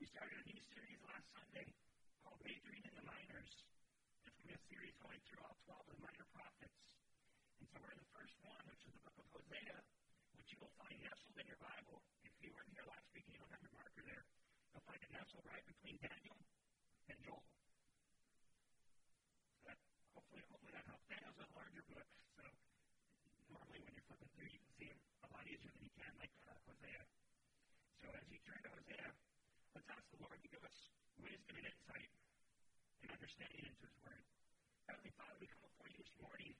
We started a new series last Sunday called Majoring in the Minors. It's going to be a series going through all 12 of the minor prophets. And so we're in the first one, which is the book of Hosea, which you will find nestled in your Bible. If you weren't here last week you don't have your marker there, you'll find it nestled right between Daniel and Joel. So that, hopefully, hopefully that helps. Daniel's a larger book, so normally when you're flipping through, you can see him a lot easier than you can, like uh, Hosea. So as you turn to Hosea, let's ask the Lord to give us wisdom and insight and understanding into His Word. Heavenly Father, we come before you this morning.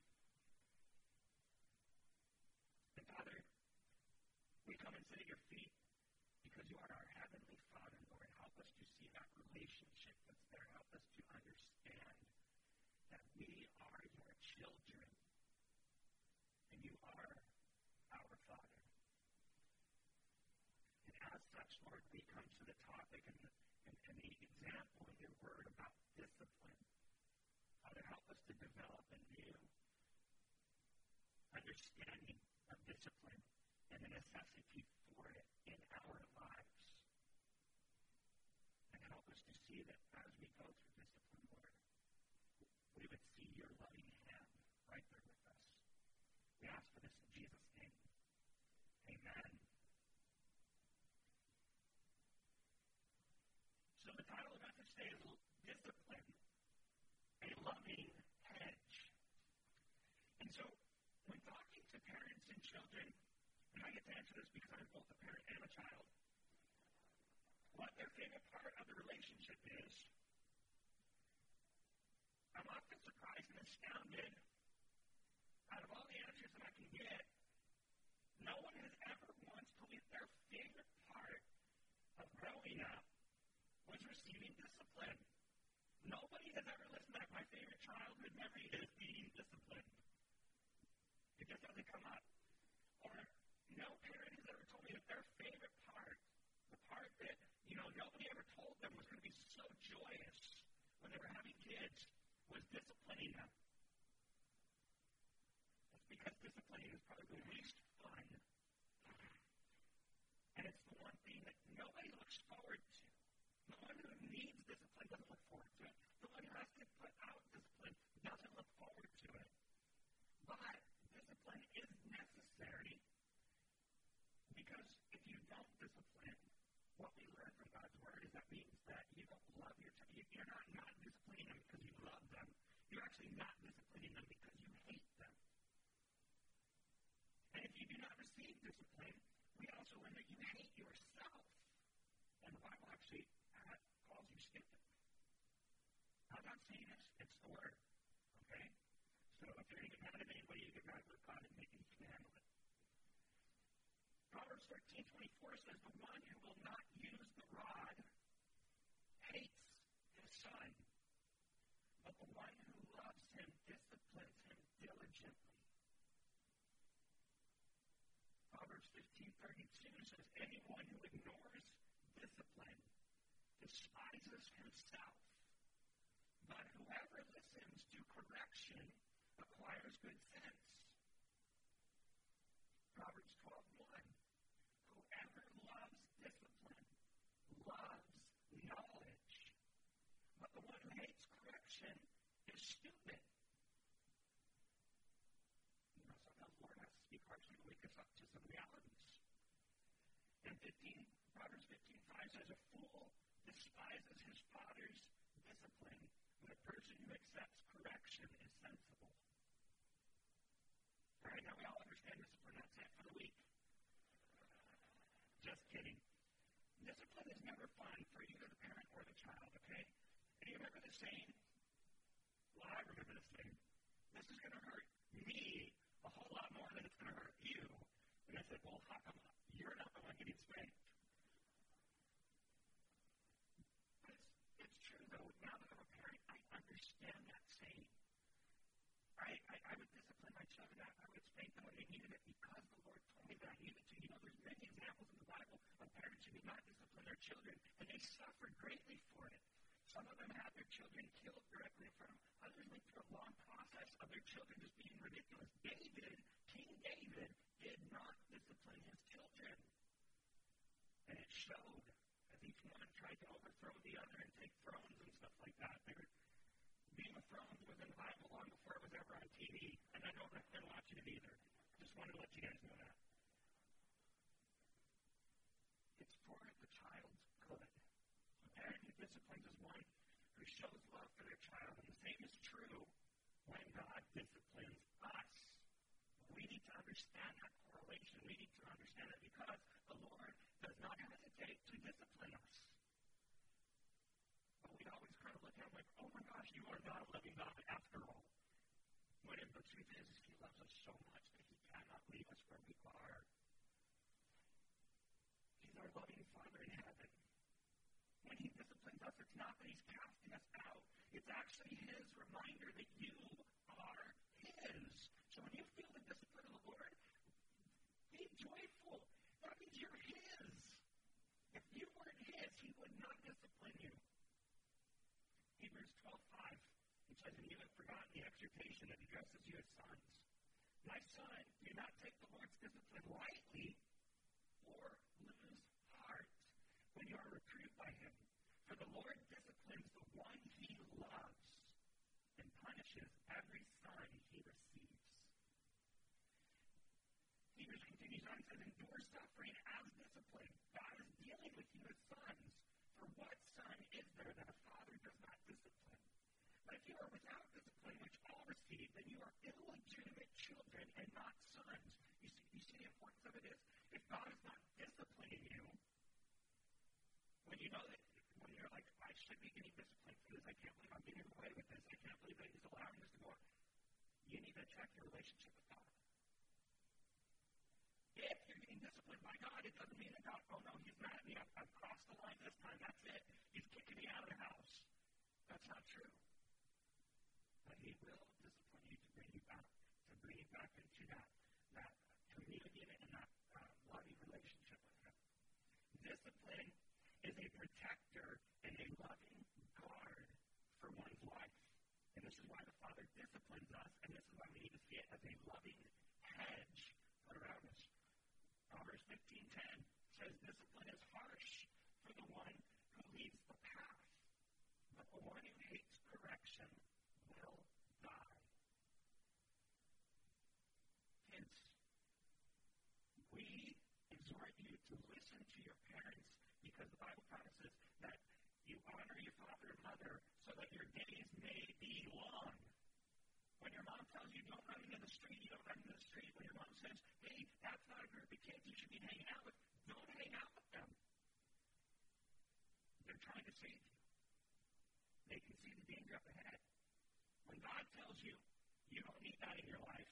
And Father, we come and sit at your feet because you are our Heavenly Father, Lord. Help us to see that relationship that's there. Help us to understand that we are your children and you are our Father. And as such, Lord, we come to the topic and the, and, and the example in your word about discipline. Father, help us to develop a new understanding of discipline and the necessity for it in our lives. And help us to see that as we go through discipline, Lord, we would see your loving hand right there with us. We ask for this in Jesus' name. Amen. So the title of message today is Discipline, a Loving Hedge. And so when talking to parents and children, and I get to this because I'm both a parent and a child, what their favorite part of the relationship is, I'm often surprised and astounded out of all the answers that I can get, no one has ever once told me their favorite part of growing up was receiving discipline. Nobody has ever listened back. My favorite childhood memory is being disciplined. It just doesn't come up. Or no parent has ever told me that their favorite part, the part that, you know, nobody ever told them was going to be so joyous when they were having kids, was disciplining them. That's because disciplining is probably the least fun. And it's the one thing that nobody looks forward to. The one who needs discipline doesn't look forward to it. The one who has to put out discipline doesn't look forward to it. But discipline is necessary because if you don't discipline, what we learn from God's word is that means that you don't love your child. You're not not disciplining them because you love them. You're actually not disciplining them because you hate them. And if you do not receive discipline, we also learn that you hate yourself. And the Bible actually uh, calls you stupid. I'm not saying this, it's the. Okay? So if you're going to get mad at anybody, you get mad with God and you can handle it. Proverbs 13, 24 says, The one who will not use the rod hates his son, but the one who loves him disciplines him diligently. Proverbs 15, 32 says, Anyone who ignores discipline despises himself, but to correction acquires good sense. Proverbs 12, 1. Whoever loves discipline loves knowledge, but the one who hates correction is stupid. You know, sometimes Lord has to speak harshly to wake us up to some realities. And 15, Proverbs 15, 5 says, A fool despises his father's person who accepts correction is sensible. All right, now we all understand discipline. That's it for the week. Just kidding. Discipline is never fun for either the parent or the child, okay? And you remember the saying? Well, I remember the saying. This is going to hurt me a whole lot more than it's going to hurt you. And I said, well, how come you're not the one getting spanked? But it's, it's true, though. Now that I'm a parent, I understand that saying. I, I, I would discipline my children. I, I would spank them when they needed it because the I needed to. You know, there's many examples in the Bible of parents who did not discipline their children, and they suffered greatly for it. Some of them had their children killed directly them. Others went through a long process of their children just being ridiculous. David, King David, did not discipline his children. And it showed as each one tried can overthrow the other and take thrones and stuff like that. There, Game of Thrones was in the Bible long before it was ever on TV, and I don't recommend watching it either. Just wanted to let you guys know that. It's for the child's good. A parent who disciplines is one who shows love for their child, and the same is true when God disciplines us. We need to understand that correlation. We need to understand it because the Lord does not hesitate to discipline us. But we always kind of look at him like, oh my gosh, you are not a loving God after all. When the truth is, he loves us so much that he cannot leave us where we are. He's our loving Father in heaven. When he disciplines us, it's not that he's casting us out. It's actually his reminder that you are his. So when you feel the discipline of the Lord, be joyful. That means you're his. If you weren't his, he would not discipline you. Hebrews 12.5, it says, And you have forgotten the exhortation that addresses you as sons. My son, do not take the Lord's discipline lightly or lose heart when you are reproved by him. For the Lord disciplines the one he loves and punishes every son he receives. Hebrews continues on and says, Endure suffering as discipline. God is dealing with you as sons. For what son is there that a father does not discipline? But if you are without discipline, which all receive, illegitimate children and not sons. You see, you see the importance of it is, if God is not disciplining you, when you know that, when you're like, I should be getting disciplined for this, I can't believe I'm getting away with this, I can't believe that He's allowing this to go you need to check your relationship with God. If you're getting disciplined by God, it doesn't mean that God, oh no, He's mad at me, I've, I've crossed the line this time, that's it, He's kicking me out of the house. That's not true. But He will discipline you to bring you back, back into that, that community and that uh, loving relationship with Him. Discipline is a protector and a loving guard for one's life. And this is why the Father disciplines us, and this is why we need to see it as a loving hedge put around us. Proverbs 15.10 says, Discipline is harsh for the one who leads the path, but the one who hates correction will die. Kids, we exhort you to listen to your parents because the Bible promises that you honor your father and mother so that your days be long. When your mom tells you don't run into the street, you don't run into the street. When your mom says, hey, that's not a group of kids you should be hanging out with, don't hang out with them. They're trying to save you. They can see the danger up ahead. When God tells you you don't need that in your life,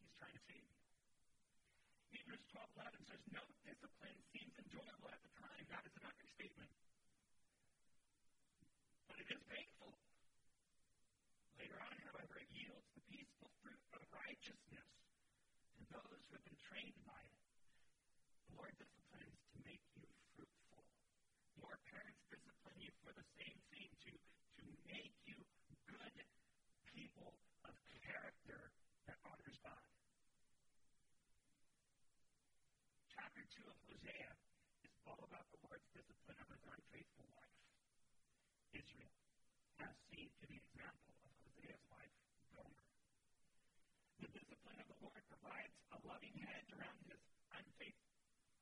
He's trying to save you. Hebrews 12:11 says, "No discipline seems enjoyable at the time." That is an understatement, but it is painful. Later on, however, it yields the peaceful fruit of righteousness to those who have been trained by it. The Lord disciplines to make you fruitful. Your parents discipline you for the same thing, to, to make you good people of character that honors God. Chapter 2 of Hosea is all about the Lord's discipline of his unfaithful wife, Israel, as seen in the example of Hosea's wife, Gomer. The discipline of the Lord provides a loving hedge around his unfaith,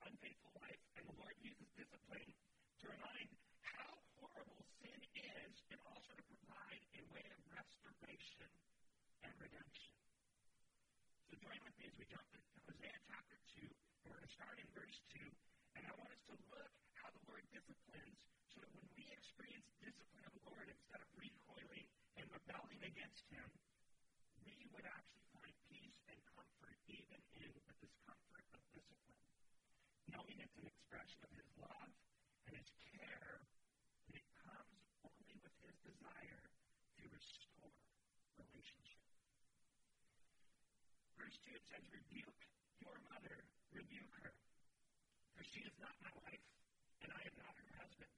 unfaithful wife, and the Lord uses discipline to remind how horrible sin is and also to provide a way of restoration and redemption. So join with me as we jump to Hosea chapter 2. We're going to start in verse 2, and I want us to look how the Lord disciplines so that when we experience discipline of the Lord, instead of recoiling and rebelling against Him, we would actually find peace and comfort even in the discomfort of discipline. Knowing it's an expression of His love and His care, and it comes only with His desire to restore relationship. Verse 2 it says, Rebuke rebuke her, for she is not my wife, and I am not her husband.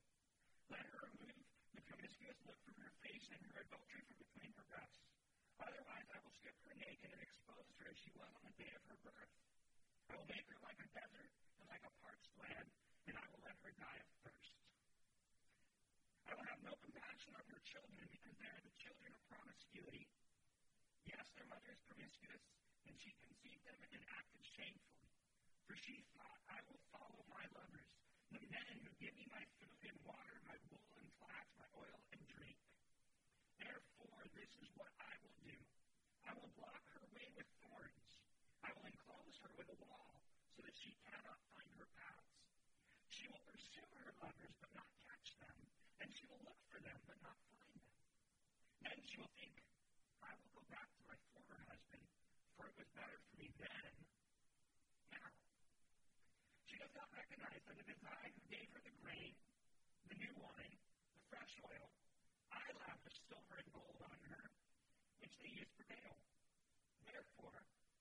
Let her remove the promiscuous look from her face and her adultery from between her breasts. Otherwise, I will strip her naked and expose her as she was on the day of her birth. I will make her like a desert and like a parched land, and I will let her die of thirst. I will have no compassion on her children because they are the children of promiscuity. Yes, their mother is promiscuous, and she conceived them and acted shameful. For she thought, I will follow my lovers, the men who give me my food and water, my wool and flax, my oil and drink. Therefore, this is what I will do. I will block her way with thorns. I will enclose her with a wall, so that she cannot find her paths. She will pursue her lovers, but not catch them, and she will look for them, but not find them. Then she will think, I will go back to my former husband, for it was better for me then. Does not recognize that it is I who gave her the grain, the new wine, the fresh oil. I lavished silver and gold on her, which they used for Baal. Therefore,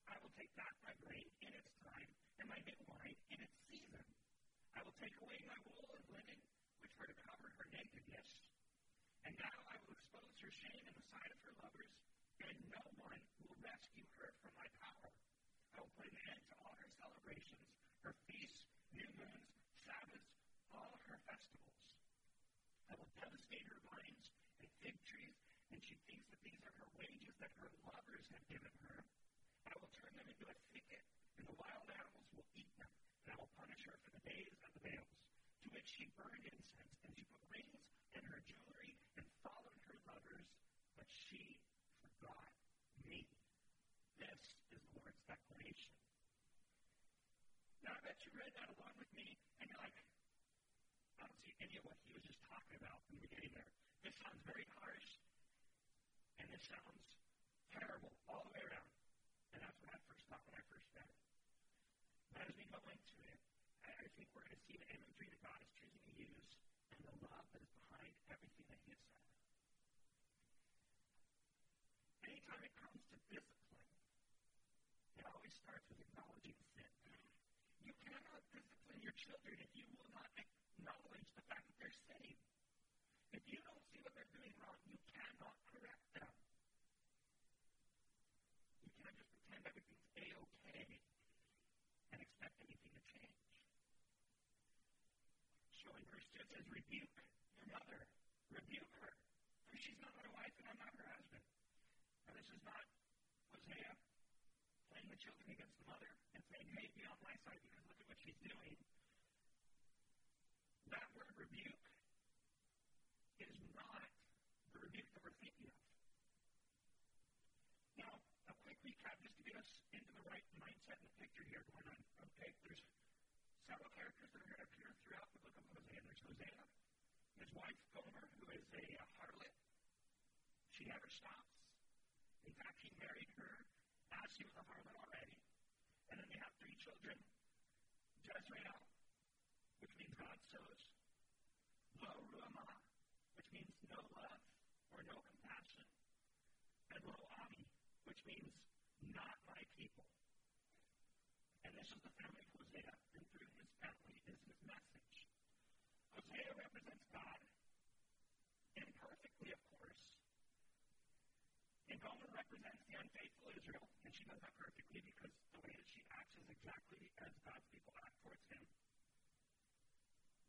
I will take back my grain in its time, and my new wine in its season. I will take away my wool and linen, which were to cover her nakedness. And now I will expose her shame in the sight of her lovers, and no one will rescue her from my power. I will put an end to all her celebrations, moons, Sabbaths, all her festivals. I will devastate her vines and fig trees, and she thinks that these are her wages that her lovers have given her. I will turn them into a thicket, and the wild animals will eat them, and I will punish her for the days of the Baals, to which she burned incense, and she put rings in her jewelry and followed her lovers, but she forgot me. This is the Lord's declaration. I you read that along with me, and you're like, I don't see any of what he was just talking about in the beginning there. This sounds very harsh, and this sounds terrible all the way around. And that's what I first thought when I first read it. But as we go into it, I think we're going to see the imagery that God is choosing to use and the love that is behind everything that he has said. Anytime it comes to discipline, it always starts with acknowledging sin. You cannot children if you will not acknowledge the fact that they're sinning. If you don't see what they're doing wrong, you cannot correct them. You can't just pretend everything's A-okay and expect anything to change. Showing verse 2 says, rebuke your mother. Rebuke her. For she's not my wife and I'm not her husband. Now this is not Hosea playing the children against the mother and saying, hey, be on my side because look at what she's doing. That word rebuke is not the rebuke that we're thinking of. Now, a quick recap just to get us into the right mindset and the picture here going on. Okay, there's several characters that are going to appear throughout the book of Hosea. There's Hosea, his wife Gomer, who is a uh, harlot. She never stops. In fact, he married her as she was a harlot already. And then they have three children Jezreel, which means God sows, Lo Ruhamah, which means no love or no compassion, and Lo Ami, which means not my people. And this is the family of Hosea, and through his family is his message. Hosea represents God, imperfectly, of course. And Gomer represents the unfaithful Israel, and she does that perfectly because the way that she acts is exactly as God's people act towards him.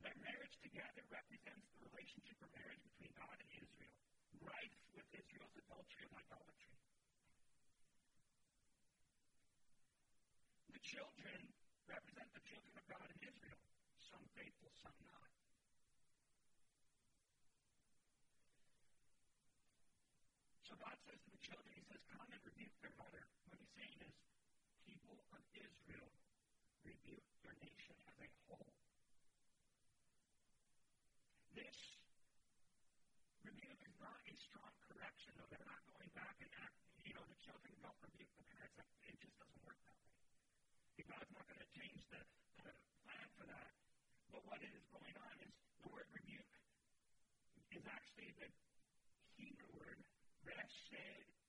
Their marriage together represents the relationship or marriage between God and Israel, rife with Israel's adultery and idolatry. The children represent the children of God in Israel, some faithful, some not. God says to the children, He says, Come and rebuke their mother. What He's saying is, people of Israel, rebuke your nation as a whole. This rebuke is not a strong correction, though. They're not going back and act, you know, the children don't rebuke the parents. It just doesn't work that way. God's not going to change the, the plan for that. But what is going on is the word rebuke is actually the word reshed,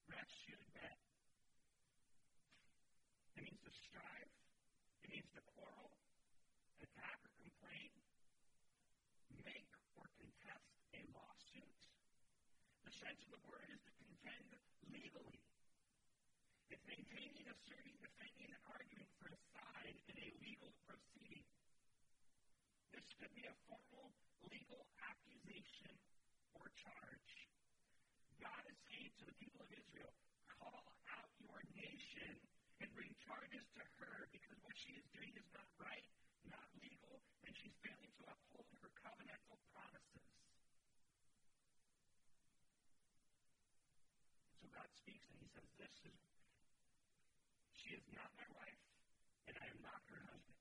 reshud bet. It means to strive. It means to quarrel, attack or complain, make or contest a lawsuit. The sense of the word is to contend legally. It's maintaining, asserting, defending, and arguing for a side in a legal proceeding. This could be a formal legal accusation or charge. God is saying to the people of Israel, call out your nation and bring charges to her because what she is doing is not right, not legal, and she's failing to uphold her covenantal promises. So God speaks and he says, This is, she is not my wife, and I am not her husband.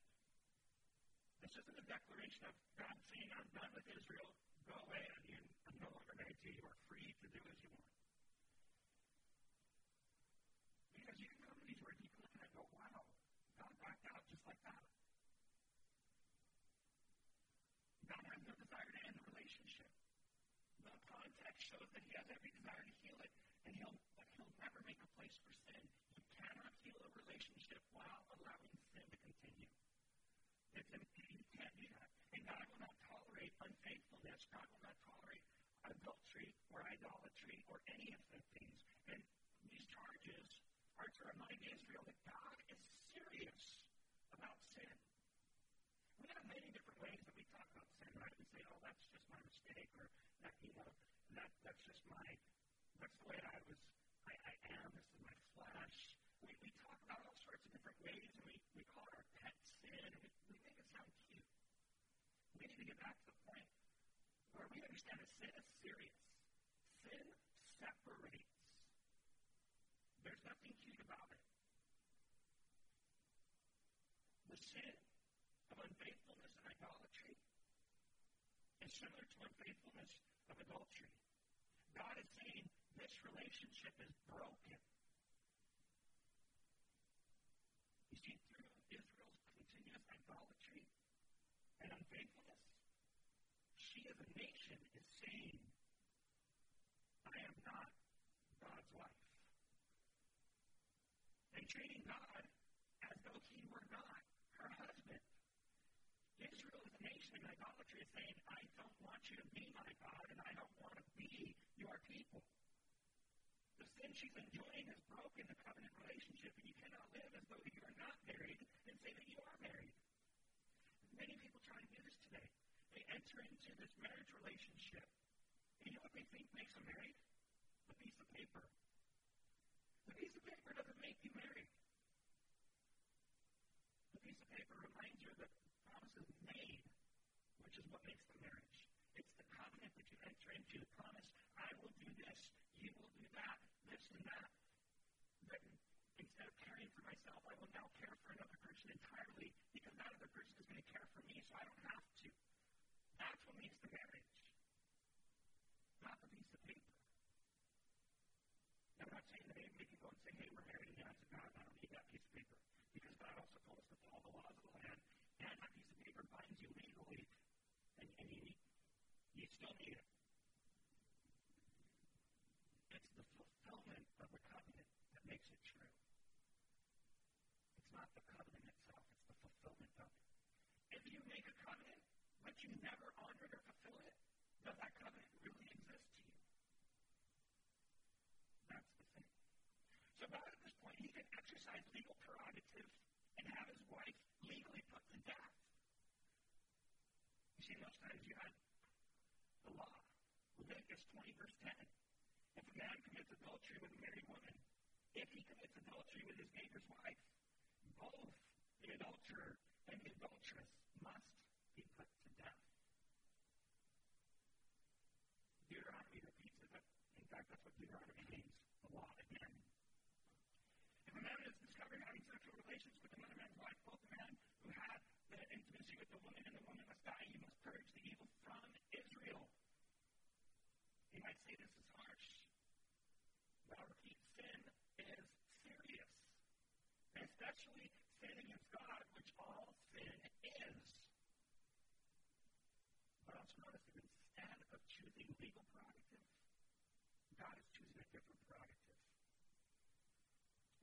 This isn't a declaration of God saying, I'm done with Israel, go away, I'm, I'm no longer married to you, you are free to do as you want. Because you can come to these can look and go, wow, God backed out just like that. God has no desire to end the relationship. The context shows that he has every desire to heal it, and he'll, but he'll never make a place for sin. You cannot heal a relationship while allowing sin to continue. It's, you can't do that. And God will not tolerate unfaithfulness. God will not tolerate adultery or idolatry or any of the things. And these charges are to remind Israel that God is serious about sin. We have many different ways that we talk about sin, right? We say, oh, that's just my mistake, or that, you know, that, that's just my, that's the way I was, I, I am, this is my flesh. We, we talk about all sorts of different ways, and we, we call it our pet sin, and we, we make it sound cute. We need to get back to the point where we understand that sin is serious. Sin separates. There's nothing cute about it. The sin of unfaithfulness and idolatry is similar to unfaithfulness of adultery. God is saying this relationship is broken. You see, through Israel's continuous idolatry and unfaithfulness, she as a nation is saying, I am not God's wife. And treating God as though he were not her husband. Israel as a nation in idolatry is saying, I don't want you to be my God, and I don't want to be your people. The sin she's enjoying has broken the covenant relationship, and you cannot live as though you are not married and say that you are married. Many people try to do this today. They enter into this marriage relationship, and you know what they think makes them married? A piece of paper. The piece of paper doesn't make you married. The piece of paper reminds you that promises made, which is what makes the marriage. It's the covenant that you enter into. The promise, I will do this, you will do that, this and that. That instead of caring for myself, I will now care for another person entirely because that other person is going to care for me, so I don't have to. That's what makes the marriage, not the piece of paper. Now, I'm not saying that we can go and say, hey, we're married and I said, God, I don't need that piece of paper. Because God also told us to follow the laws of the land, and that piece of paper binds you legally, and, and you, you still need it. It's the fulfillment of the covenant that makes it true. It's not the covenant itself, it's the fulfillment of it. If you make a covenant, but you never honor it or fulfill it, does that covenant really exist to you? That's the thing. So God at this point, he can exercise legal prerogative and have his wife legally put to death. You see, most times you had. Leviticus 20, verse 10. If a man commits adultery with a married woman, if he commits adultery with his neighbor's wife, both the adulterer and the adulteress must be put to death. Deuteronomy repeats it. In fact, that's what Deuteronomy means, the law again. If a man is discovered having sexual relations with another man's wife, both the man who had the intimacy with the woman and the woman must die. You must purge the evil from Israel. You might say this is harsh. But I'll repeat, sin is serious. Especially sin against God, which all sin is. But also notice that instead of choosing legal prerogative, God is choosing a different prerogative.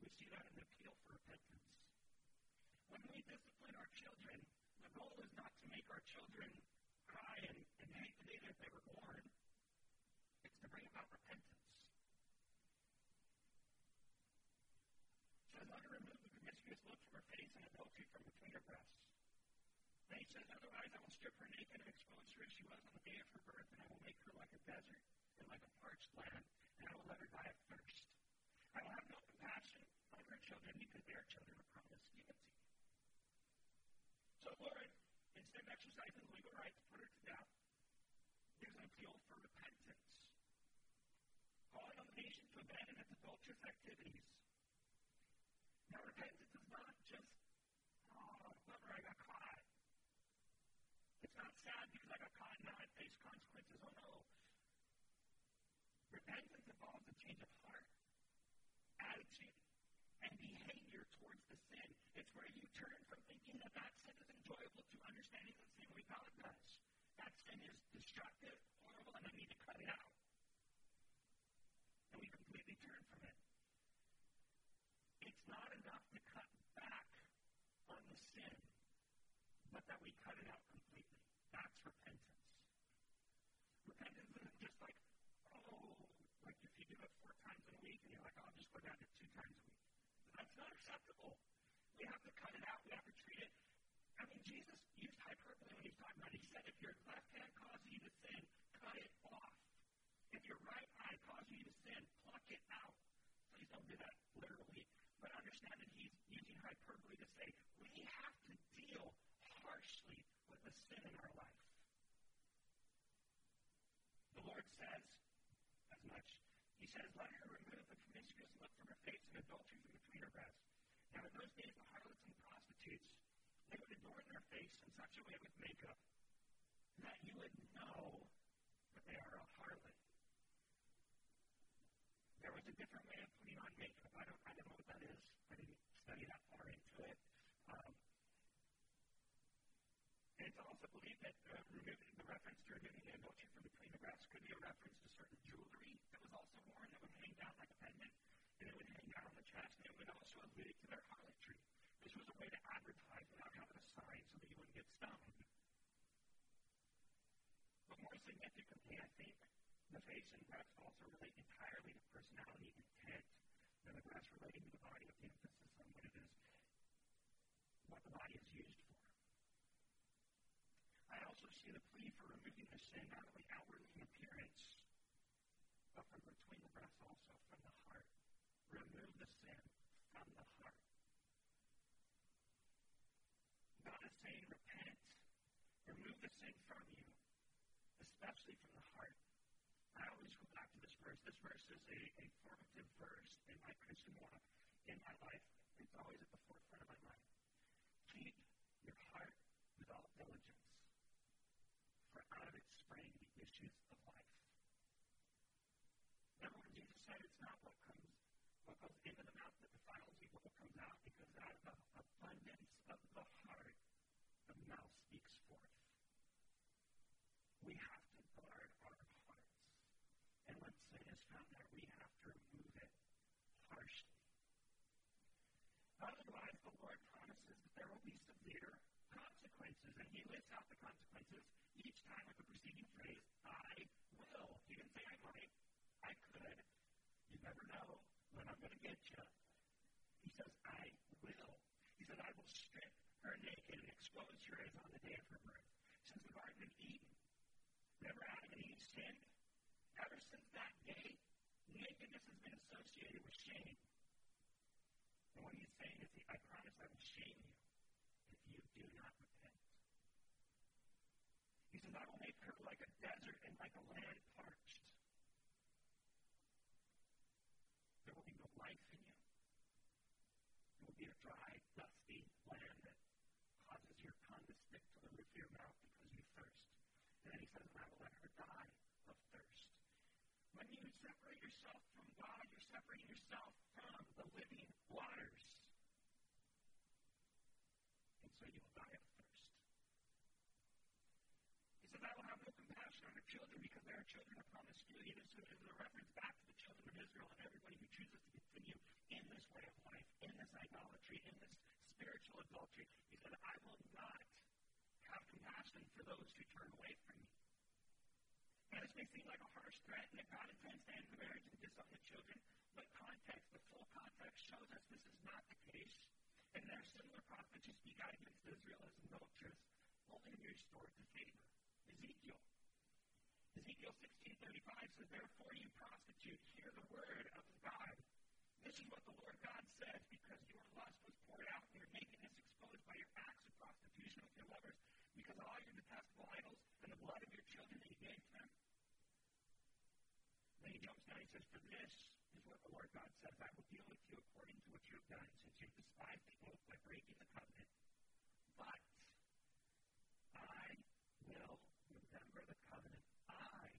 We see that in the appeal for repentance. When we discipline our children, the goal is not to make our children cry and, and hate the day that they were born. It's to bring about repentance. says, Otherwise, I will strip her naked and expose her as she was on the day of her birth, and I will make her like a desert and like a parched land, and I will let her die of thirst. I will have no compassion on her children because they are children of promiscuity. So, Lord, instead of exercising the legal right to put her to death, there's an appeal for repentance, calling on the nation to abandon its adulterous activities. Now, repentance Repentance involves a change of heart, attitude, and behavior towards the sin. It's where you turn from thinking that that sin is enjoyable to understanding the sin God does. That sin is destructive, horrible, and I need to cut it out. And we completely turn from it. It's not enough to cut back on the sin, but that we cut it out completely. That's. Repentance isn't just like, oh, like if you do it four times in a week and you're like, oh, I'll just go down to two times a week. That's not acceptable. We have to cut it out. We have to treat it. I mean, Jesus used hyperbole when he was talking about it. He said, if your left hand causes you to sin, cut it off. If your right eye causes you to sin, pluck it out. Please don't do that literally. But understand that he's using hyperbole to say we have to deal harshly with the sin in our life. The Lord says as much. He says, Let her remove the promiscuous look from her face and adultery from between her breasts. Now, in those days, the harlots and prostitutes, they would adorn their face in such a way with makeup that you would know that they are a harlot. There was a different way of putting on makeup. I don't, I don't know what that is. I didn't study that far into it. Um, and it's also believed that uh, removing the reference to removing the adultery from between the breasts could be a reference to certain jewelry that was also worn that would hang down like a pendant, and it would hang down on the chest, and it would also allude to their harlotry. This was a way to advertise without having a sign so that stoned. But more significantly, I think the face and breast also relate entirely to personality and intent, and the breast relating to the body with the emphasis on what it is, what the body is used for. I also see the plea for removing the sin not only outwardly in appearance, but from between the breasts also, from the heart. Remove the sin from the heart. God is saying, repent. Sin from you, especially from the heart. I always go back to this verse. This verse is a, a formative verse in my Christian walk, in my life. It's always at the forefront of my mind. Keep your heart with all diligence, for out of it spring the issues of life. Remember when Jesus said it's not what comes, what goes into the mouth that defiles you, but what comes out, because out of the abundance of the heart, the mouth speaks forth. We have to guard our hearts. And when sin is found there, we have to remove it harshly. Otherwise, the Lord promises that there will be severe consequences. And he lists out the consequences each time with the preceding phrase, I will. He didn't say I might, I could. You never know when I'm going to get you. He says, I will. He says, I will strip her naked and expose her as on the day of her birth. Since the Garden of Eden, whenever Adam and Eve sinned, ever since that day, nakedness has been associated with shame. And what he's saying is, I promise I will shame you if you do not repent. He says, I will make her like a desert and like a land parched. There will be no life in you. It will be a dry, dusty land that causes your tongue to stick to the roof of your mouth because you thirst. And then he says, and I will let her die of thirst. When you separate yourself from God, you're yourself from the living waters. And so you will die of thirst. He says, I will have no compassion on her children because they are children of promiscuity. This is a reference back to the children of Israel and everybody who chooses to continue in this way of life, in this idolatry, in this spiritual adultery. He said, I will not have compassion for those who turn away from me. Now, this may seem like a harsh threat and that God intends to end the marriage disown the children, but context, the full context shows us this is not the case. And there are similar prophets who speak out Israel as adulteress, only to be restored to favor. Ezekiel. Ezekiel 16.35 says, Therefore you prostitute, hear the word of God. This is what the Lord God says, because your lust was poured out and your nakedness exposed by your acts of prostitution with your says, For this is what the Lord God says I will deal with you according to what you have done, since you have despised the oath by breaking the covenant. But I will remember the covenant I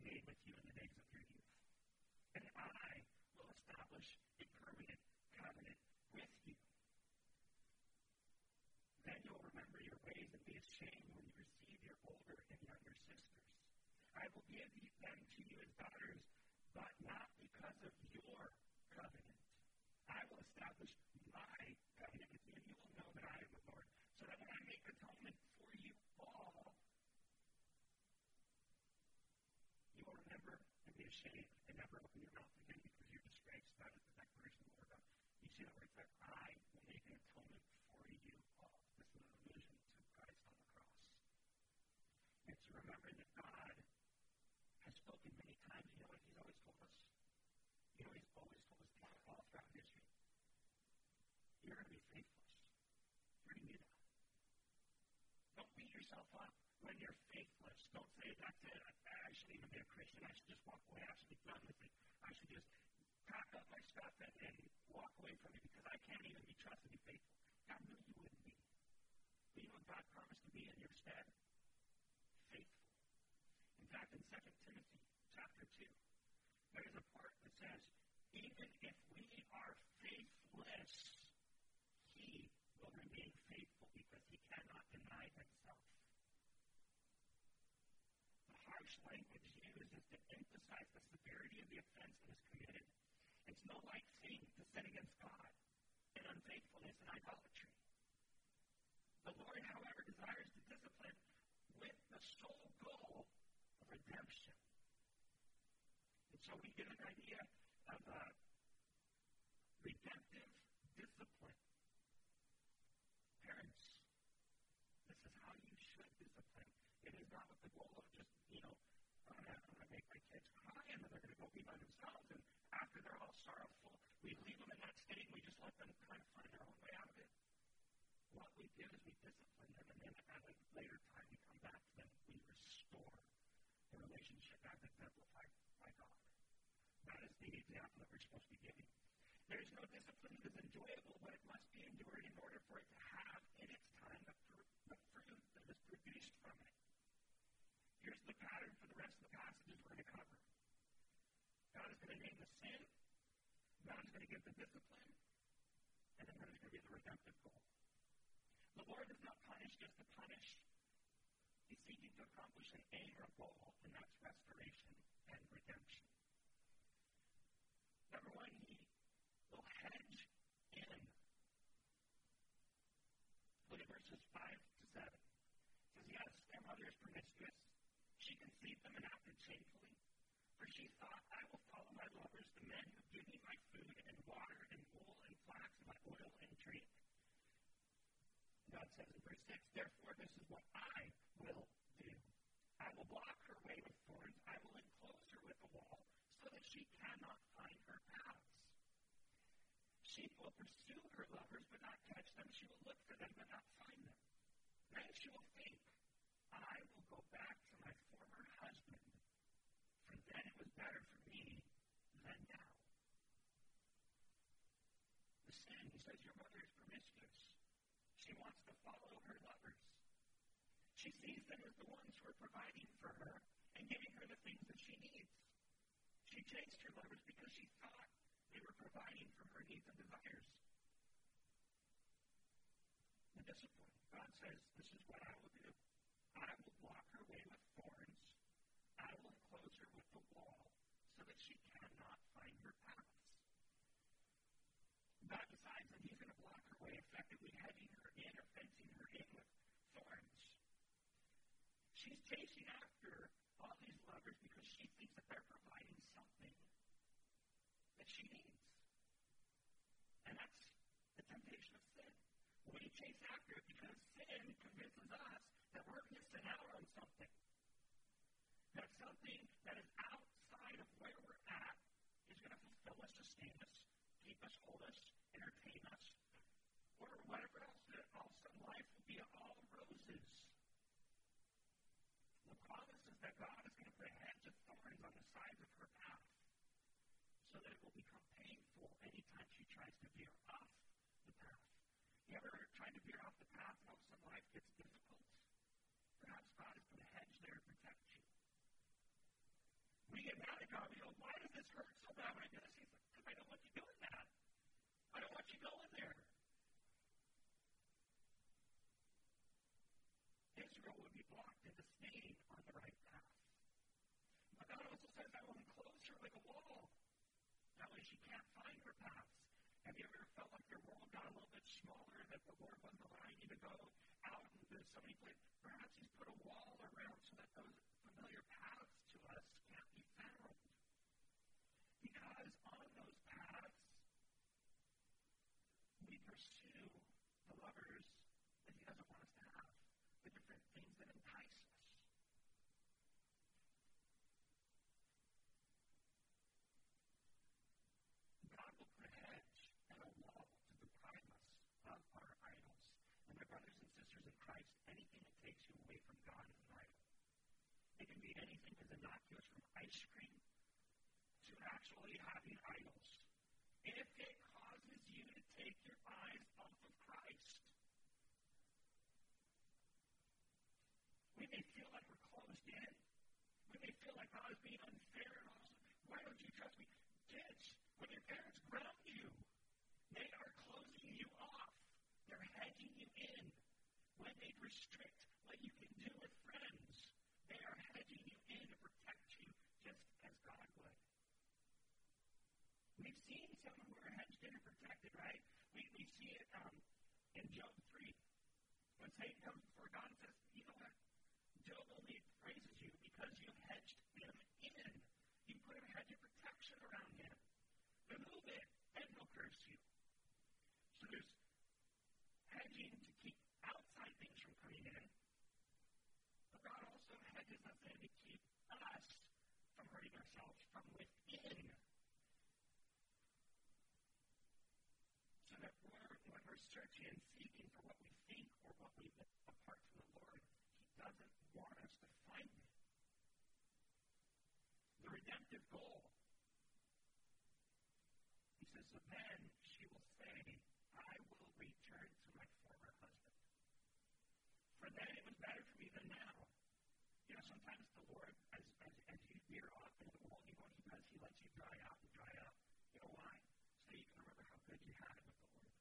made with you in the days of your youth. And I will establish a permanent covenant with you. Then you'll remember your ways and be ashamed when you receive your older and younger sisters. I will give them to you as daughters, but not because of your covenant. I will establish my covenant with you, and you will know that I am the Lord. So that when I make atonement for you all, you will remember and be ashamed and never open your mouth again because you're disgraced. That is the declaration of the Lord God. You see that where it says, I will make an atonement for you all. This is an allusion to Christ on the cross. And to remember that God has spoken many times. You know what He's always told us? You know, He's always told us all throughout history. You're going to be faithless. You're going to do that. Don't beat yourself up when you're faithless. Don't say, that's it. I shouldn't even be a Christian. I should just walk away. I should be done with it. I should just pack up my stuff and, and walk away from it because I can't even be trusted to be faithful. God knew you wouldn't be. But you know what God promised to be in your stead? Faithful. In fact, in 2 Timothy chapter 2, there is a part that says, even if we are faithless, he will remain faithful because he cannot deny himself. The harsh language used is to emphasize the severity of the offense that is committed. It's no light thing to sin against God and unfaithfulness and idolatry. The Lord, however, desires to discipline with the sole goal of redemption. And so we get an idea of a redemptive discipline. Parents, this is how you should discipline. It is not with the goal of just, you know, I'm going to make my kids cry and then they're going to go be by themselves. And after they're all sorrowful, we leave them in that state and we just let them kind of find their own way out of it. What we do is we discipline them, and then at a later time we come back to them. We restore the relationship as exemplified by God. That is the example that we're supposed to be giving. There is no discipline that is enjoyable, but it must be endured in order for it to have in its time the, fr- the fruit that is produced from it. Here's the pattern for the rest of the passages we're going to cover. God is going to name the sin, God is going to give the discipline, and then there's going to be the redemptive goal. The Lord does not punish just to punish. He's seeking to accomplish an aim or goal, and that's restoration and redemption. Number one, he will hedge in. Look at verses 5 to 7. It says, Yes, their mother is promiscuous. She conceived them and acted shamefully. For she thought, I will follow my lovers, the men who give me my food and water and wool and flax and my oil and drink. God says in verse 6, Therefore, this is what I will do. I will block her way with thorns. I will enclose her with a wall so that she cannot find her paths. She will pursue her lovers but not catch them. She will look for them but not find them. Then she will think, I will go back to my former husband, for then it was better for me than now. The sin, he says, your mother is promiscuous. She wants to follow her lovers. She sees them as the ones who are providing for her and giving her the things that she needs. She chased her lovers because she thought they were providing for her needs and desires. The discipline. God says, This is what I will do. I will block her way with thorns. I will enclose her with the wall so that she cannot find her paths. God decides that he's going to block her way, effectively hedging her in or fencing her in with thorns. She's chasing after all these lovers because she thinks that they're providing something that she needs. And that's the temptation of sin. We chase after it because sin convinces us that we're missing out on something. That something that is outside of where we're at is going to fulfill us, sustain us, keep us, hold us, entertain us, or whatever else. That all of a sudden life will be all roses. The promise is that God is going to put a hedge of thorns on the sides of her path. become painful anytime she tries to veer off the path. You ever tried to veer off the path and all of a sudden life gets difficult? Perhaps God has put a hedge there to protect you. We get mad at God. We go, why does this hurt so bad when I do this? He's like, I don't want you doing that. I don't want you going there. Israel would be blocked into staying on the right path. But God also says, I will enclose her like a wall. That way she can't find her paths. Have you ever felt like your world got a little bit smaller, that the Lord wasn't allowing you to go out into so many places? Perhaps He's put a wall around so that those familiar paths to us can't be found. Because on those paths, we pursue the lovers that He doesn't want us to have, the different things that entice us. God will put a hedge and a wall to deprive us of our idols. And my brothers and sisters in Christ, anything that takes you away from God is an idol. It can be anything as innocuous from ice cream to actually having idols. If it causes you to take your eyes off of Christ, we may feel like we're closed in. We may feel like oh, God is being unfair and all. Why don't you trust me? Kids, when your parents ground you, they are closing you off. They're hedging you in. When they restrict what you can do with friends, they are hedging you in to protect you just as God would. We've seen some who are hedged in protected, right? We, we see it um, in Job 3. When Satan comes before God and says, you know what? Job only praises you because you hedged him in. You put a hedge of protection around him. Remove it, and he'll curse you. So there's hedging to keep outside things from coming in. But God also hedges us in to keep us from hurting ourselves from within. So that we're, when we're searching and seeking for what we think or what we want apart from the Lord, He doesn't want us to find it. The redemptive goal. He says, so then she will say, I will return to my former husband. For then it was better for me than now. You know, sometimes the Lord, as, as, as you veer off into the world, you know what He does? He lets you dry out and dry out. You know why? So that you can remember how good you had it with the Lord.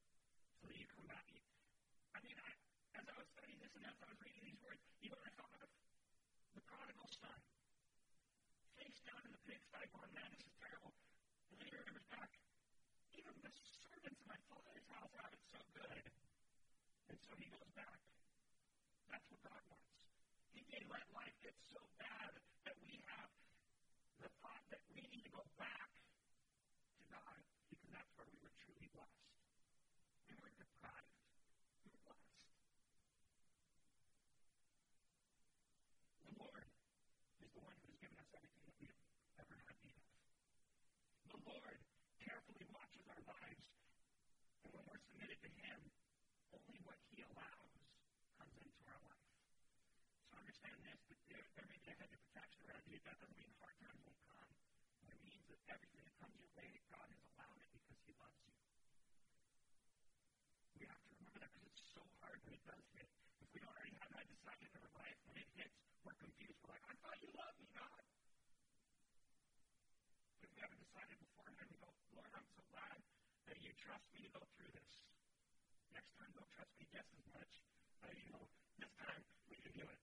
So that you come back. You, I mean, I, as I was studying this and as I was reading these words, you know what I thought of? The prodigal son. Face down in the pigsty going, man, this is terrible. And then he remembers back, even the servants in my father's house have it so good. And so he goes back. That's what God wants. May let life get so bad that we have the thought that we need to go back to God because that's where we were truly blessed. We weren't deprived. We were blessed. The Lord is the one who has given us everything that we have ever had need of. The Lord carefully watches our lives, and when we're submitted to Him, only what He allows comes into our life. So understand this, that there, there may be a hedge protection around you. That doesn't mean hard times won't come. But it means that everything that comes your way, God has allowed it because He loves you. We have to remember that because it's so hard when it does hit. If we don't already have that decided in our life, when it hits, we're confused. We're like, I thought you loved me, God. But if we haven't decided beforehand, we go, Lord, I'm so glad that you trust me to go through this. Next time, don't trust me just as much. But, you know, this time we can do it.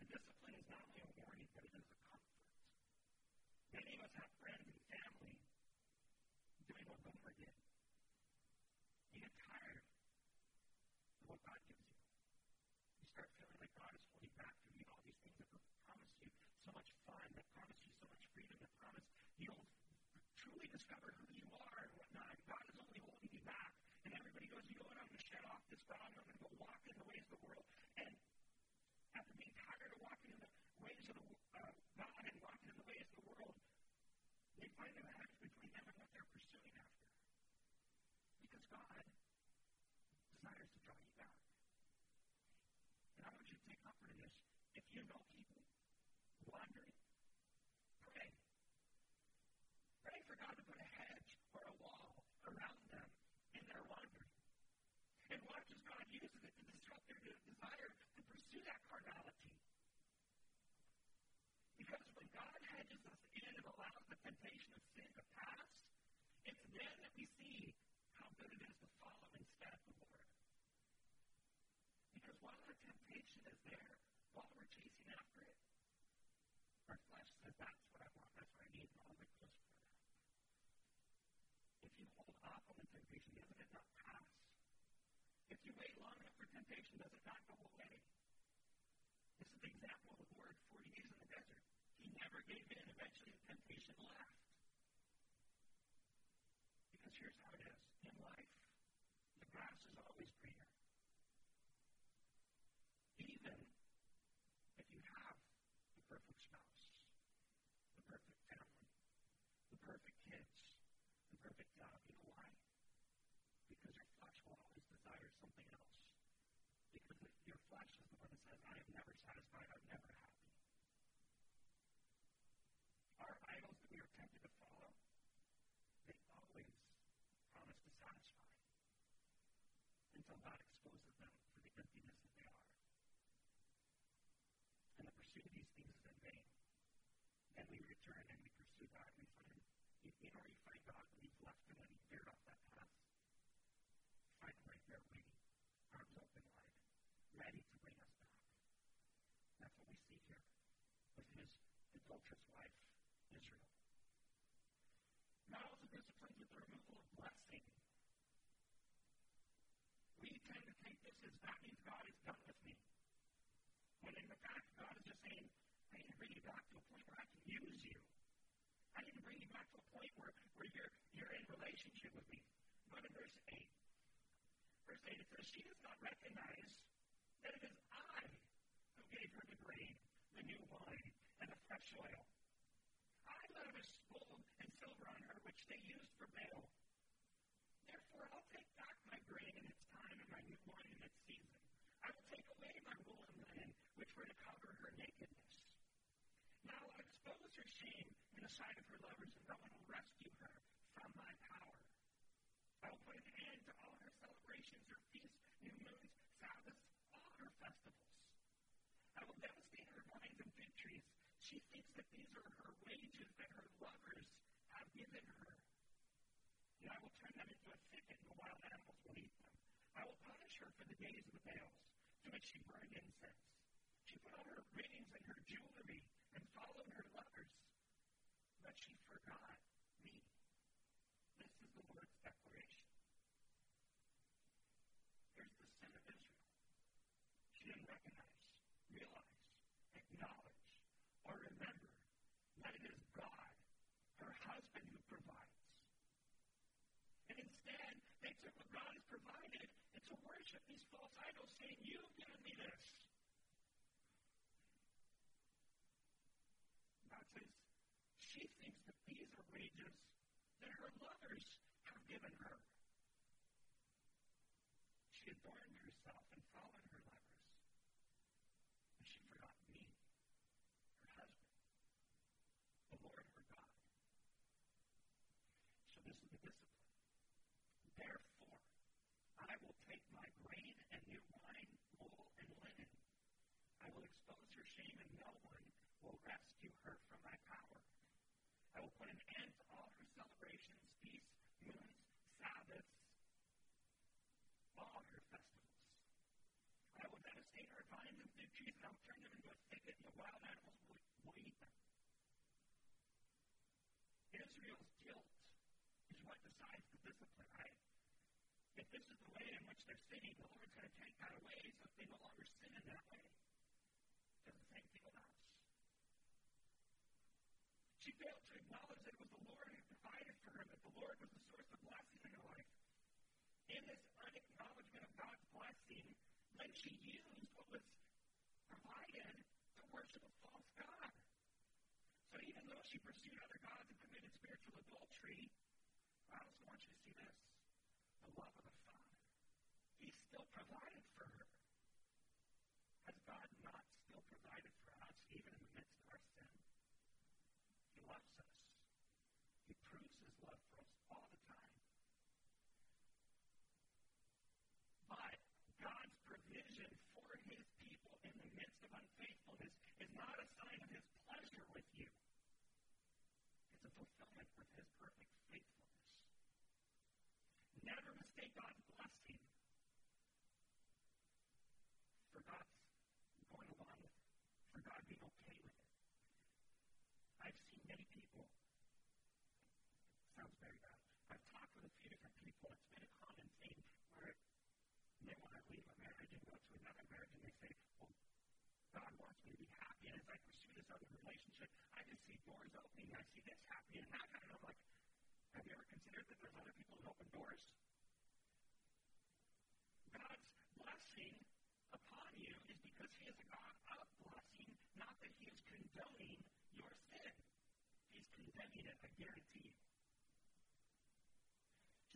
And discipline is not only a warning, but it is a comfort. Many of us have friends and family doing what Gomer did. You get tired of what God gives you. You start feeling like God is holding back from you all these things that promise you so much fun, that promise you so much freedom, that promise you'll truly discover who you are and whatnot. And God is only holding you back. And everybody goes, you know what, I'm going to I'm going to go walk in the ways of the world. And after being tired of walking in the ways of the, uh, God and walking in the ways of the world, they find a match between them and what they're pursuing after. Because God desires to draw you back. And I want you to take comfort in this. If you know people wandering, their desire to pursue that carnality. Because when God hedges us in and allows the temptation of sin to pass, it's then that we see how good it is to follow instead the Lord. Because while our temptation is there, while we're chasing after it, our flesh says, that's what I want, that's what I need, and I'll look close for that. If you hold off on the temptation, doesn't it not? If you wait long enough for temptation, does it not go away? This is the example of the Lord 40 days in the desert. He never gave in. Eventually, the temptation left. Because here's how it is in life the grass is always greener. Even if you have the perfect spouse, the perfect family, the perfect kids, the perfect job, you know why? Because your flesh will always desire something else. Because your flesh is the one that says, I am never satisfied, I'm never happy. Our idols that we are tempted to follow, they always promise to satisfy until God exposes them for the emptiness that they are. And the pursuit of these things is in vain. Then we return and we pursue God we find. You, you know you find God when you've left him, when you veered off that path? You find him right there waiting, arms open wide, ready to bring us back. That's what we see here with his adulterous wife, Israel. God also disciplines with the removal of blessing. We tend to take this as that means God is done with me. When in fact, God is just saying, I need to bring you back to a point where I can use you. I need to bring you back to a point where, where you're, you're in relationship with me. Go to verse 8. Verse 8, it says, She does not recognize that it is I who gave her the grain, the new wine, and the fresh oil. I lavished gold and silver on her, which they used for Baal. Therefore, I'll take back my grain in its time and my new wine in its season. I will take away my wool and linen, to cover her nakedness. Now I'll expose her shame in the sight of her lovers, and no one will rescue her from my power. I will put an end to all her celebrations, her feasts, new moons, Sabbaths, all her festivals. I will devastate her vines and fig trees. She thinks that these are her wages that her lovers have given her. And I will turn them into a thicket, and the wild animals will eat them. I will punish her for the days of the Baals, to which she burned incense. She put on her rings and her jewelry and followed her lovers, but she forgot me. This is the Lord's declaration. Here's the sin of Israel. She didn't recognize, realize, acknowledge, or remember that it is God, her husband, who provides. And instead, they took what God has provided and to worship these false idols, saying, You've given me this. God says, She thinks that these are wages that her lovers have given her. She adorned herself and followed her lovers. And she forgot me, her husband, the Lord her God. So this is the discipline. Therefore, I will take my grain and new wine, wool, and linen. I will expose her shame, and no one will rescue her from my power. I will put an end to all her celebrations, feasts, moons, Sabbaths, all her festivals. I will devastate her vines and fig trees, and I will turn them into a thicket, and the wild animals will, will eat them. Israel's guilt is what decides the discipline, right? If this is the way in which they're sinning, the Lord's going to take that away so that they no longer sin in that way. Does the same thing with us. She failed to acknowledge that it was the Lord who provided for her, that the Lord was the source of blessing in her life. In this unacknowledgement of God's blessing, then she used what was provided to worship a false God. She pursued other gods and committed spiritual adultery, I also want you to see this the love of the Father. He still provided for her. Has God not still provided for us, even in the midst of our sin? He loves us. He proves his love for us all the time. But God's provision I see this happening and that happening. I'm like, have you ever considered that there's other people who open doors? God's blessing upon you is because He is a God of blessing, not that He is condoning your sin. He's condemning it, I guarantee you.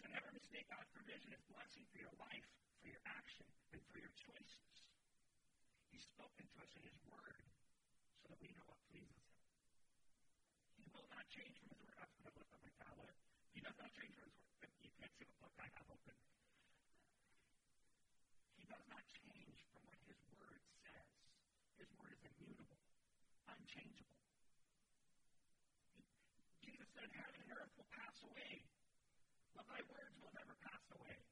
So never mistake God's provision as blessing for your life, for your action, and for your choices. He's spoken to us in His Word so that we know what pleases not change from His Word. I was going to lift up my tablet. He does not change from His Word. You can't see what book I have open. He does not change from what His Word says. His Word is immutable, unchangeable. Jesus said, Heaven and earth will pass away, but my words will never pass away.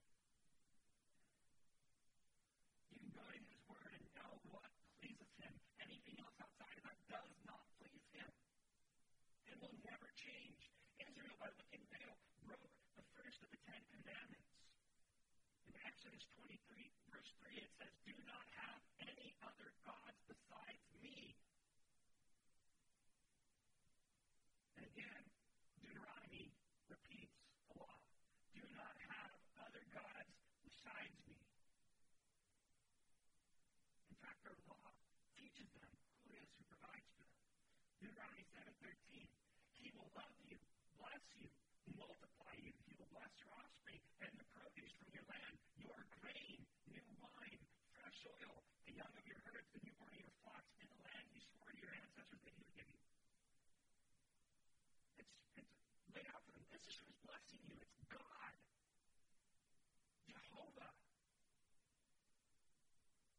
You can go to His Word and know what pleases Him. Anything else outside of that does not please Him. It will never change. Israel, by looking Baal, broke the first of the Ten Commandments. In Exodus 23, verse 3, it says, Do not have any other gods besides me. And again, Deuteronomy repeats the law. Do not have other gods besides me. In fact, their law teaches them who it is who provides for them. Deuteronomy 7.13, He will love you, bless you, multiply you. He will bless your offspring and the produce from your land, your grain, new wine, fresh oil, the young of your herds, the newborn of your flocks, in the land He swore to your ancestors that He would give you. It's, it's laid out for them. This is who's blessing you. It's God. Jehovah.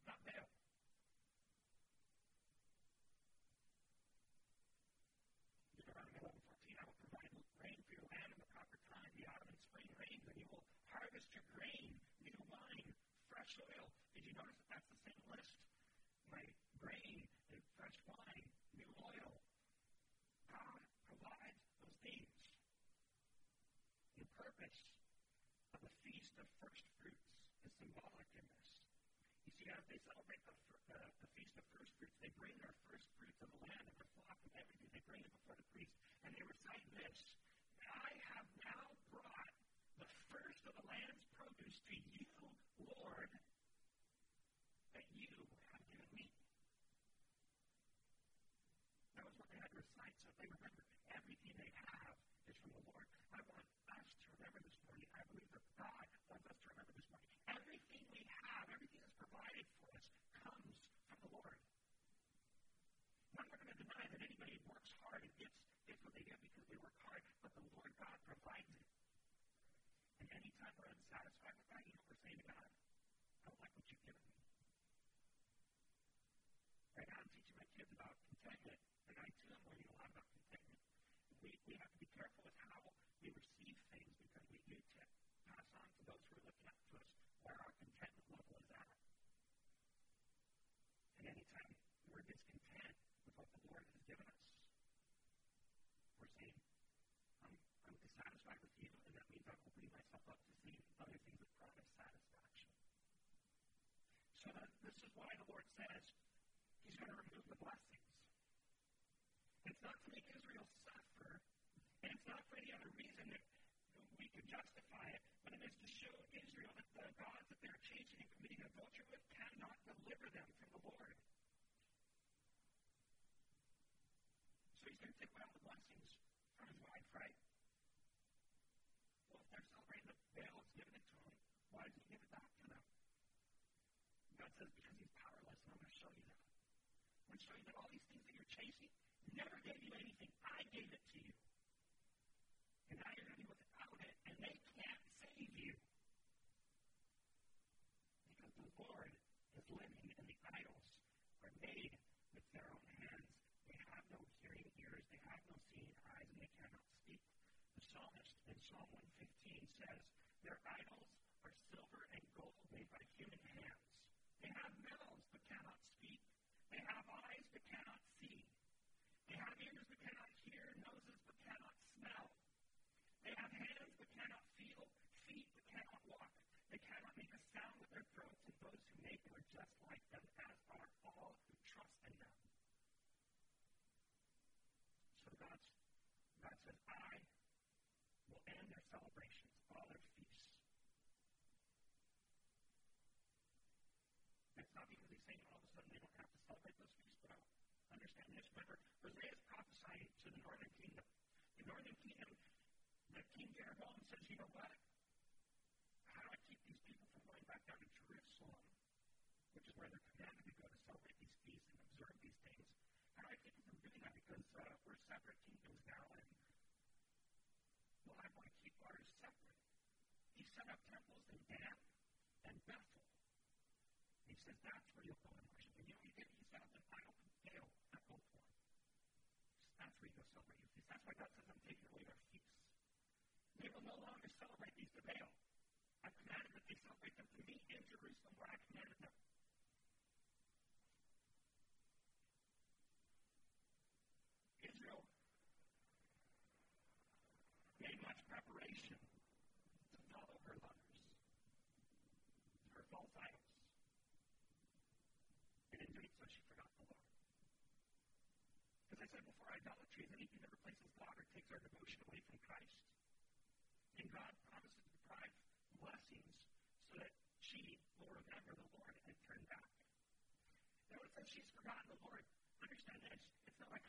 Not Baal. Deuteronomy 11:14, I will provide rain for your land in the proper time, the autumn and spring rains, and you will harvest your grain, new wine, fresh oil. Did you notice that that's the same list? My grain and fresh wine, new oil. God provides those things. The purpose of the Feast of First Fruits is symbolic in this. You see, as they celebrate the, the, uh, the Feast of First Fruits, they bring their first fruits of the land and their flock and everything. They bring it before time around. Says He's going to remove the blessings. It's not to make Israel suffer, and it's not for any other reason that we could justify it, but it is to show Israel that the gods that they're chasing and committing adultery with cannot deliver them from the Lord. So he's going to take away all the blessings from his wife, right? Well, if they're celebrating the Baal has given it to him, why does he give it back to them? God says, because he's powerless, and I'm going to show you that. You that all these things that you're chasing never gave you anything. I gave it to you. And now you're going to be without it, and they can't save you. Because the Lord is living, and the idols are made with their own hands. They have no hearing ears, they have no seeing eyes, and they cannot speak. The psalmist in Psalm 115 says, Their idols are silver and gold made by human hands. They have mouths but cannot speak. They have eyes but cannot see. They have ears but cannot hear, noses but cannot smell. They have hands but cannot feel, feet but cannot walk. They cannot make a sound with their throats, and those who make them are just like them, as are all who trust in them. So God's It's not because he's saying all of a sudden they don't have to celebrate those feasts, but I'll understand this. Remember, Hosea is prophesying to the northern kingdom. The northern kingdom, the King Jeroboam says, you know what? How do I keep these people from going back down to Jerusalem, which is where they're commanded to go to celebrate these feasts and observe these things? How do I keep them from doing that? Because uh, we're separate kingdoms now, and well, I want to keep ours separate. He set up temples in Dan and Bethel. He says that's where you'll go and worship. And you know did? He set up an idol from Baal at both one. That's where you go celebrate your feasts. That's why God says, I'm taking away their feasts. They will no longer celebrate these to Baal. I've commanded that they celebrate them to me in Jerusalem where I commanded them. Israel made much preparation to follow her lovers, her false idols. And in doing so, she forgot the Lord. As I said before, idolatry is anything that replaces God or takes our devotion away from Christ. And God promises to deprive blessings so that she will remember the Lord and turn back. Now, it says she's forgotten the Lord. Understand this. It's not like,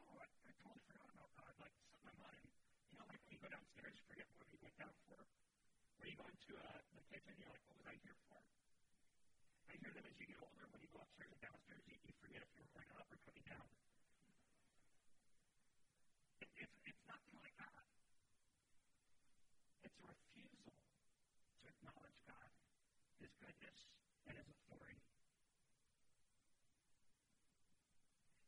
oh, I, I totally forgot about God. Like, slipped my mind. You know, like when you go downstairs, you forget what you went down for. Where you go into uh, the kitchen, you're like, what was I here for? I hear that as you get older, when you go upstairs and downstairs, you, you were going up or coming down. It, it's, it's nothing like that. It's refusal to acknowledge God, His goodness, and His authority.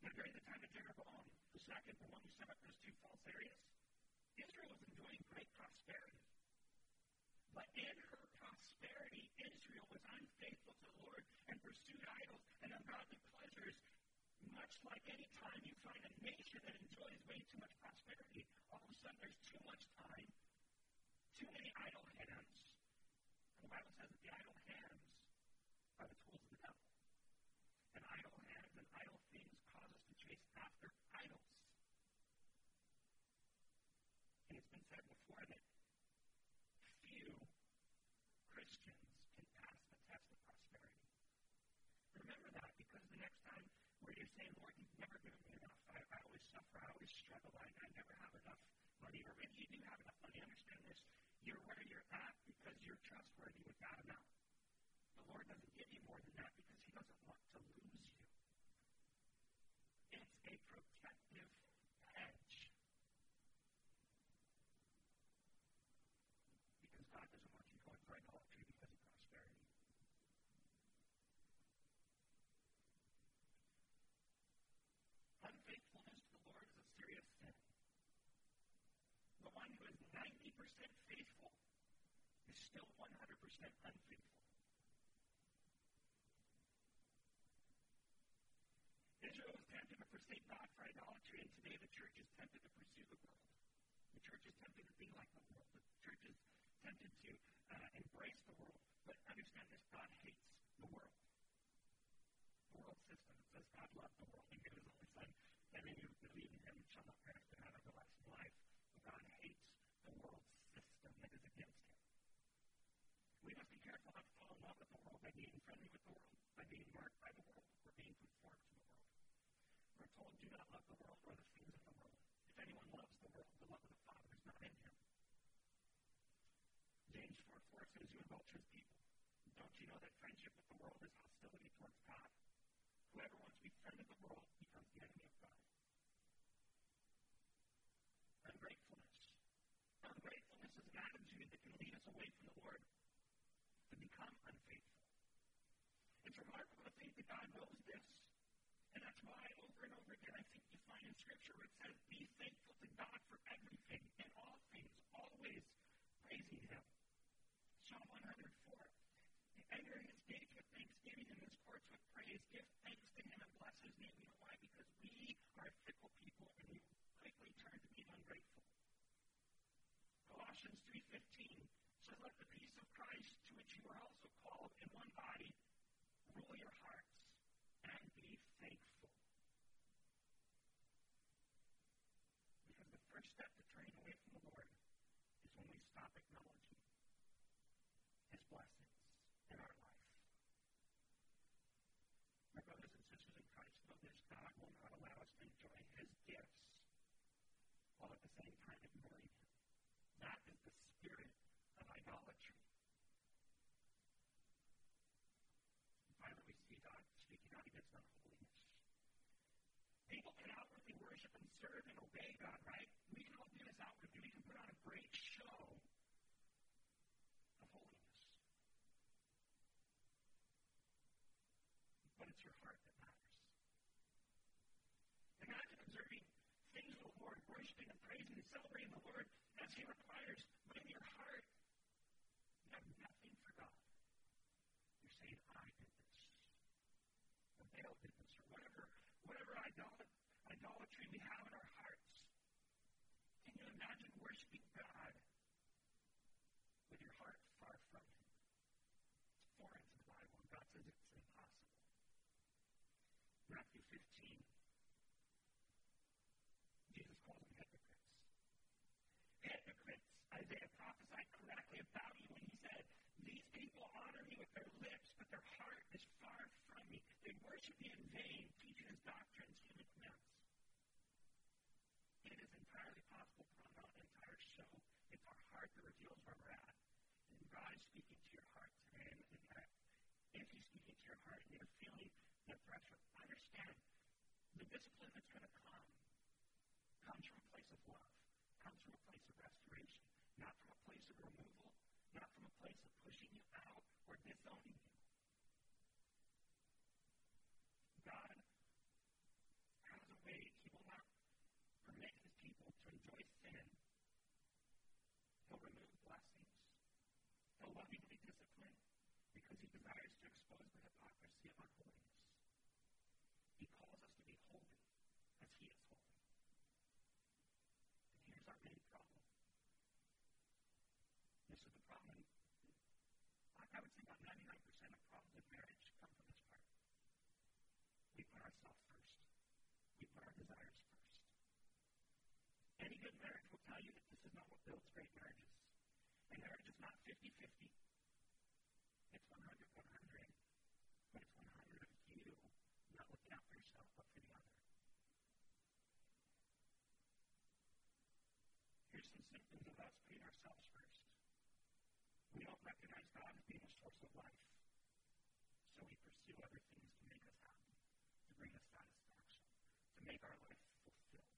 Now, during the time of Jeroboam, the second, the one who set up those two false areas, Israel was enjoying great prosperity. But in her prosperity, Israel was unfaithful to the Lord and pursued idols and ungodly pleasures. Much like any time you find a nation that enjoys way too much prosperity, all of a sudden there's too much time, too many idle hands. And the Bible says that the idle hands are the tools of the devil. And idle hands and idle things cause us to chase after idols. And it's been said before that few Christians can pass the test of prosperity. Remember that because the next time where you're saying, Lord, you've never given me enough. I, I always suffer. I always struggle. I, I never have enough money. Or maybe you do have enough money. Understand. You're where you're at because you're trustworthy with that amount. The Lord doesn't give you more than that because He doesn't want to lose you. It's a protective hedge. Because God doesn't want you going for idolatry because of prosperity. Unfaithfulness to the Lord is a serious sin. The one who is 90% faithful is still 100% unfaithful. Israel was tempted to forsake God for idolatry, and today the church is tempted to pursue the world. The church is tempted to be like the world. The church is tempted to uh, embrace the world. But understand this God hates the world. The world system. Says God loved the world and gave his only son, and then you believe in him, you shall not perish have everlasting life. But God hates the world system that is against him. We must be careful not to fall in love with the world by being friendly with the world, by being marked by the world, or being conformed to the world. We're told, do not love the world or the things of the world. If anyone loves the world, the love of the Father is not in him. James 4 4 says, You adulterous people, don't you know that friendship with the world is hostility towards God? Whoever wants to be friend of the world becomes the enemy of God. Ungratefulness. Ungratefulness is an attitude that can lead us away from the Lord to become unfaithful. It's remarkable to think that God knows this. And that's why over and over again I think you find in Scripture where it says, Be thankful to God for everything, in all things, always praising Him. Psalm 104. Enter his gates with thanksgiving and his courts with praise. Give thanks to him and bless his name. You know why? Because we are fickle people and we quickly turn to being ungrateful. Colossians 3.15 says, Let the peace of Christ, to which you are also called in one body, rule your hearts and be thankful. Because the first step to turning away from the Lord is when we stop acknowledging his blessings in our life. serve and obey God, right? We can all do this outwardly. We can put on a great show of holiness. But it's your heart that matters. Imagine observing things of the Lord, worshiping and praising and celebrating the Lord as He requires, in your heart, you have nothing for God. You're saying, I did this. Or Baal did this, or whatever, whatever idolatry we have in our hearts. Can you imagine worshiping God with your heart far from Him? It's foreign to the Bible, and God says it's impossible. Matthew 15. Jesus calls them hypocrites. Hypocrites. Isaiah prophesied correctly about you when he said, These people honor me with their lips, but their heart is far from me. They worship me in vain, teaching as doctrines human commands. It is entirely possible to run an entire show. It's our heart that reveals where we're at. And God is speaking to your heart today. And, and if He's speaking to your heart and you're feeling the pressure, understand the discipline that's going to come comes from a place of love, comes from a place of restoration, not from a place of removal, not from a place of pushing you out or disowning you. God has a way, He will not permit His people to enjoy sin. He'll remove blessings. He'll lovingly discipline because He desires to expose the hypocrisy of unholiness. He calls us to be holy as He is holy. And here's our main problem. This is the problem. I would say about 99% of problems in marriage come from this part. We put ourselves first. We put our desires first. Any good marriage will tell you that this is not what builds great marriages. A marriage is not 50 50. It's 100 100. But it's 100 of you not looking out for yourself, but for the other. Here's some symptoms of us putting ourselves first. We don't recognize God as being a source of life. So we pursue other things to make us happy, to bring us satisfaction, to make our life fulfilled.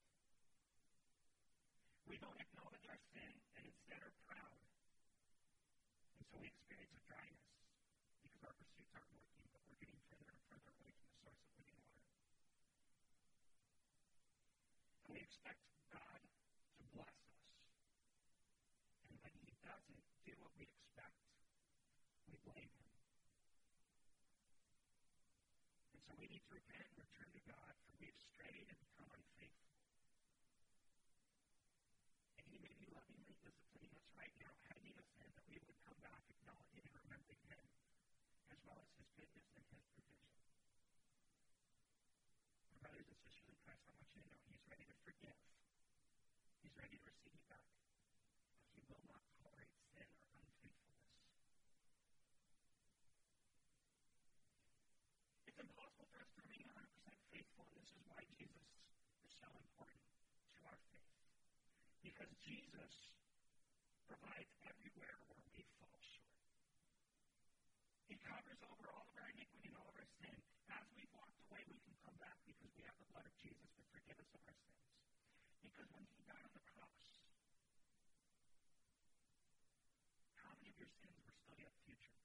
We don't acknowledge our sin and instead are proud. And so we experience a dryness because our pursuits aren't working, but we're getting further and further away from the source of living water. And we expect God to bless us. And when He doesn't do what we expect, we blame Him. And so we need to repent and return to God, we've strayed and become unfaithful. And He may be lovingly disciplining us right now, heading us in that we would come back, acknowledging and remembering Him, as well as His goodness and His provision. My brothers and sisters in Christ, I want you to know He's ready to forgive. He's ready to receive you back. But He will not tolerate sin or unfaithfulness. It's impossible for us to remain 100% faithful, and this is why Jesus is so important to our faith. Because Jesus provides everywhere where we fall short. He covers over all of our iniquity and all of our sin. As we've walked away, we can come back because we have the blood of Jesus to forgive us of our sins. Because when he died on the cross, how many of your sins were still yet future?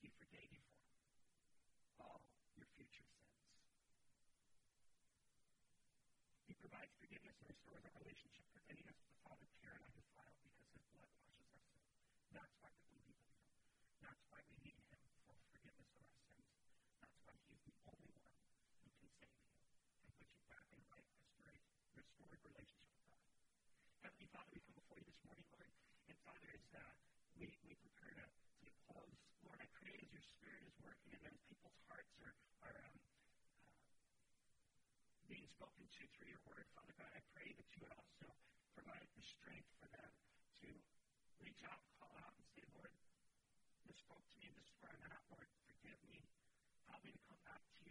He forgave you for them. All your future sins. He forgiveness restores our relationship, presenting us to the Father pure and undefiled because his blood washes our sin. That's why we believe in him. That's why we need him for forgiveness of our sins. That's why he is the only one who can save you and put you back in right, restored, restored relationship with God. Heavenly Father, we come before you this morning, Lord. And Father, as uh, we, we prepare to, to close, Lord, I pray as your Spirit is working and as people's hearts are, are um, uh, being spoken to through your word, Father God, I pray that you would also provide the strength for them to reach out, call out, and say, Lord, this spoke to me, this is where I'm at, Lord,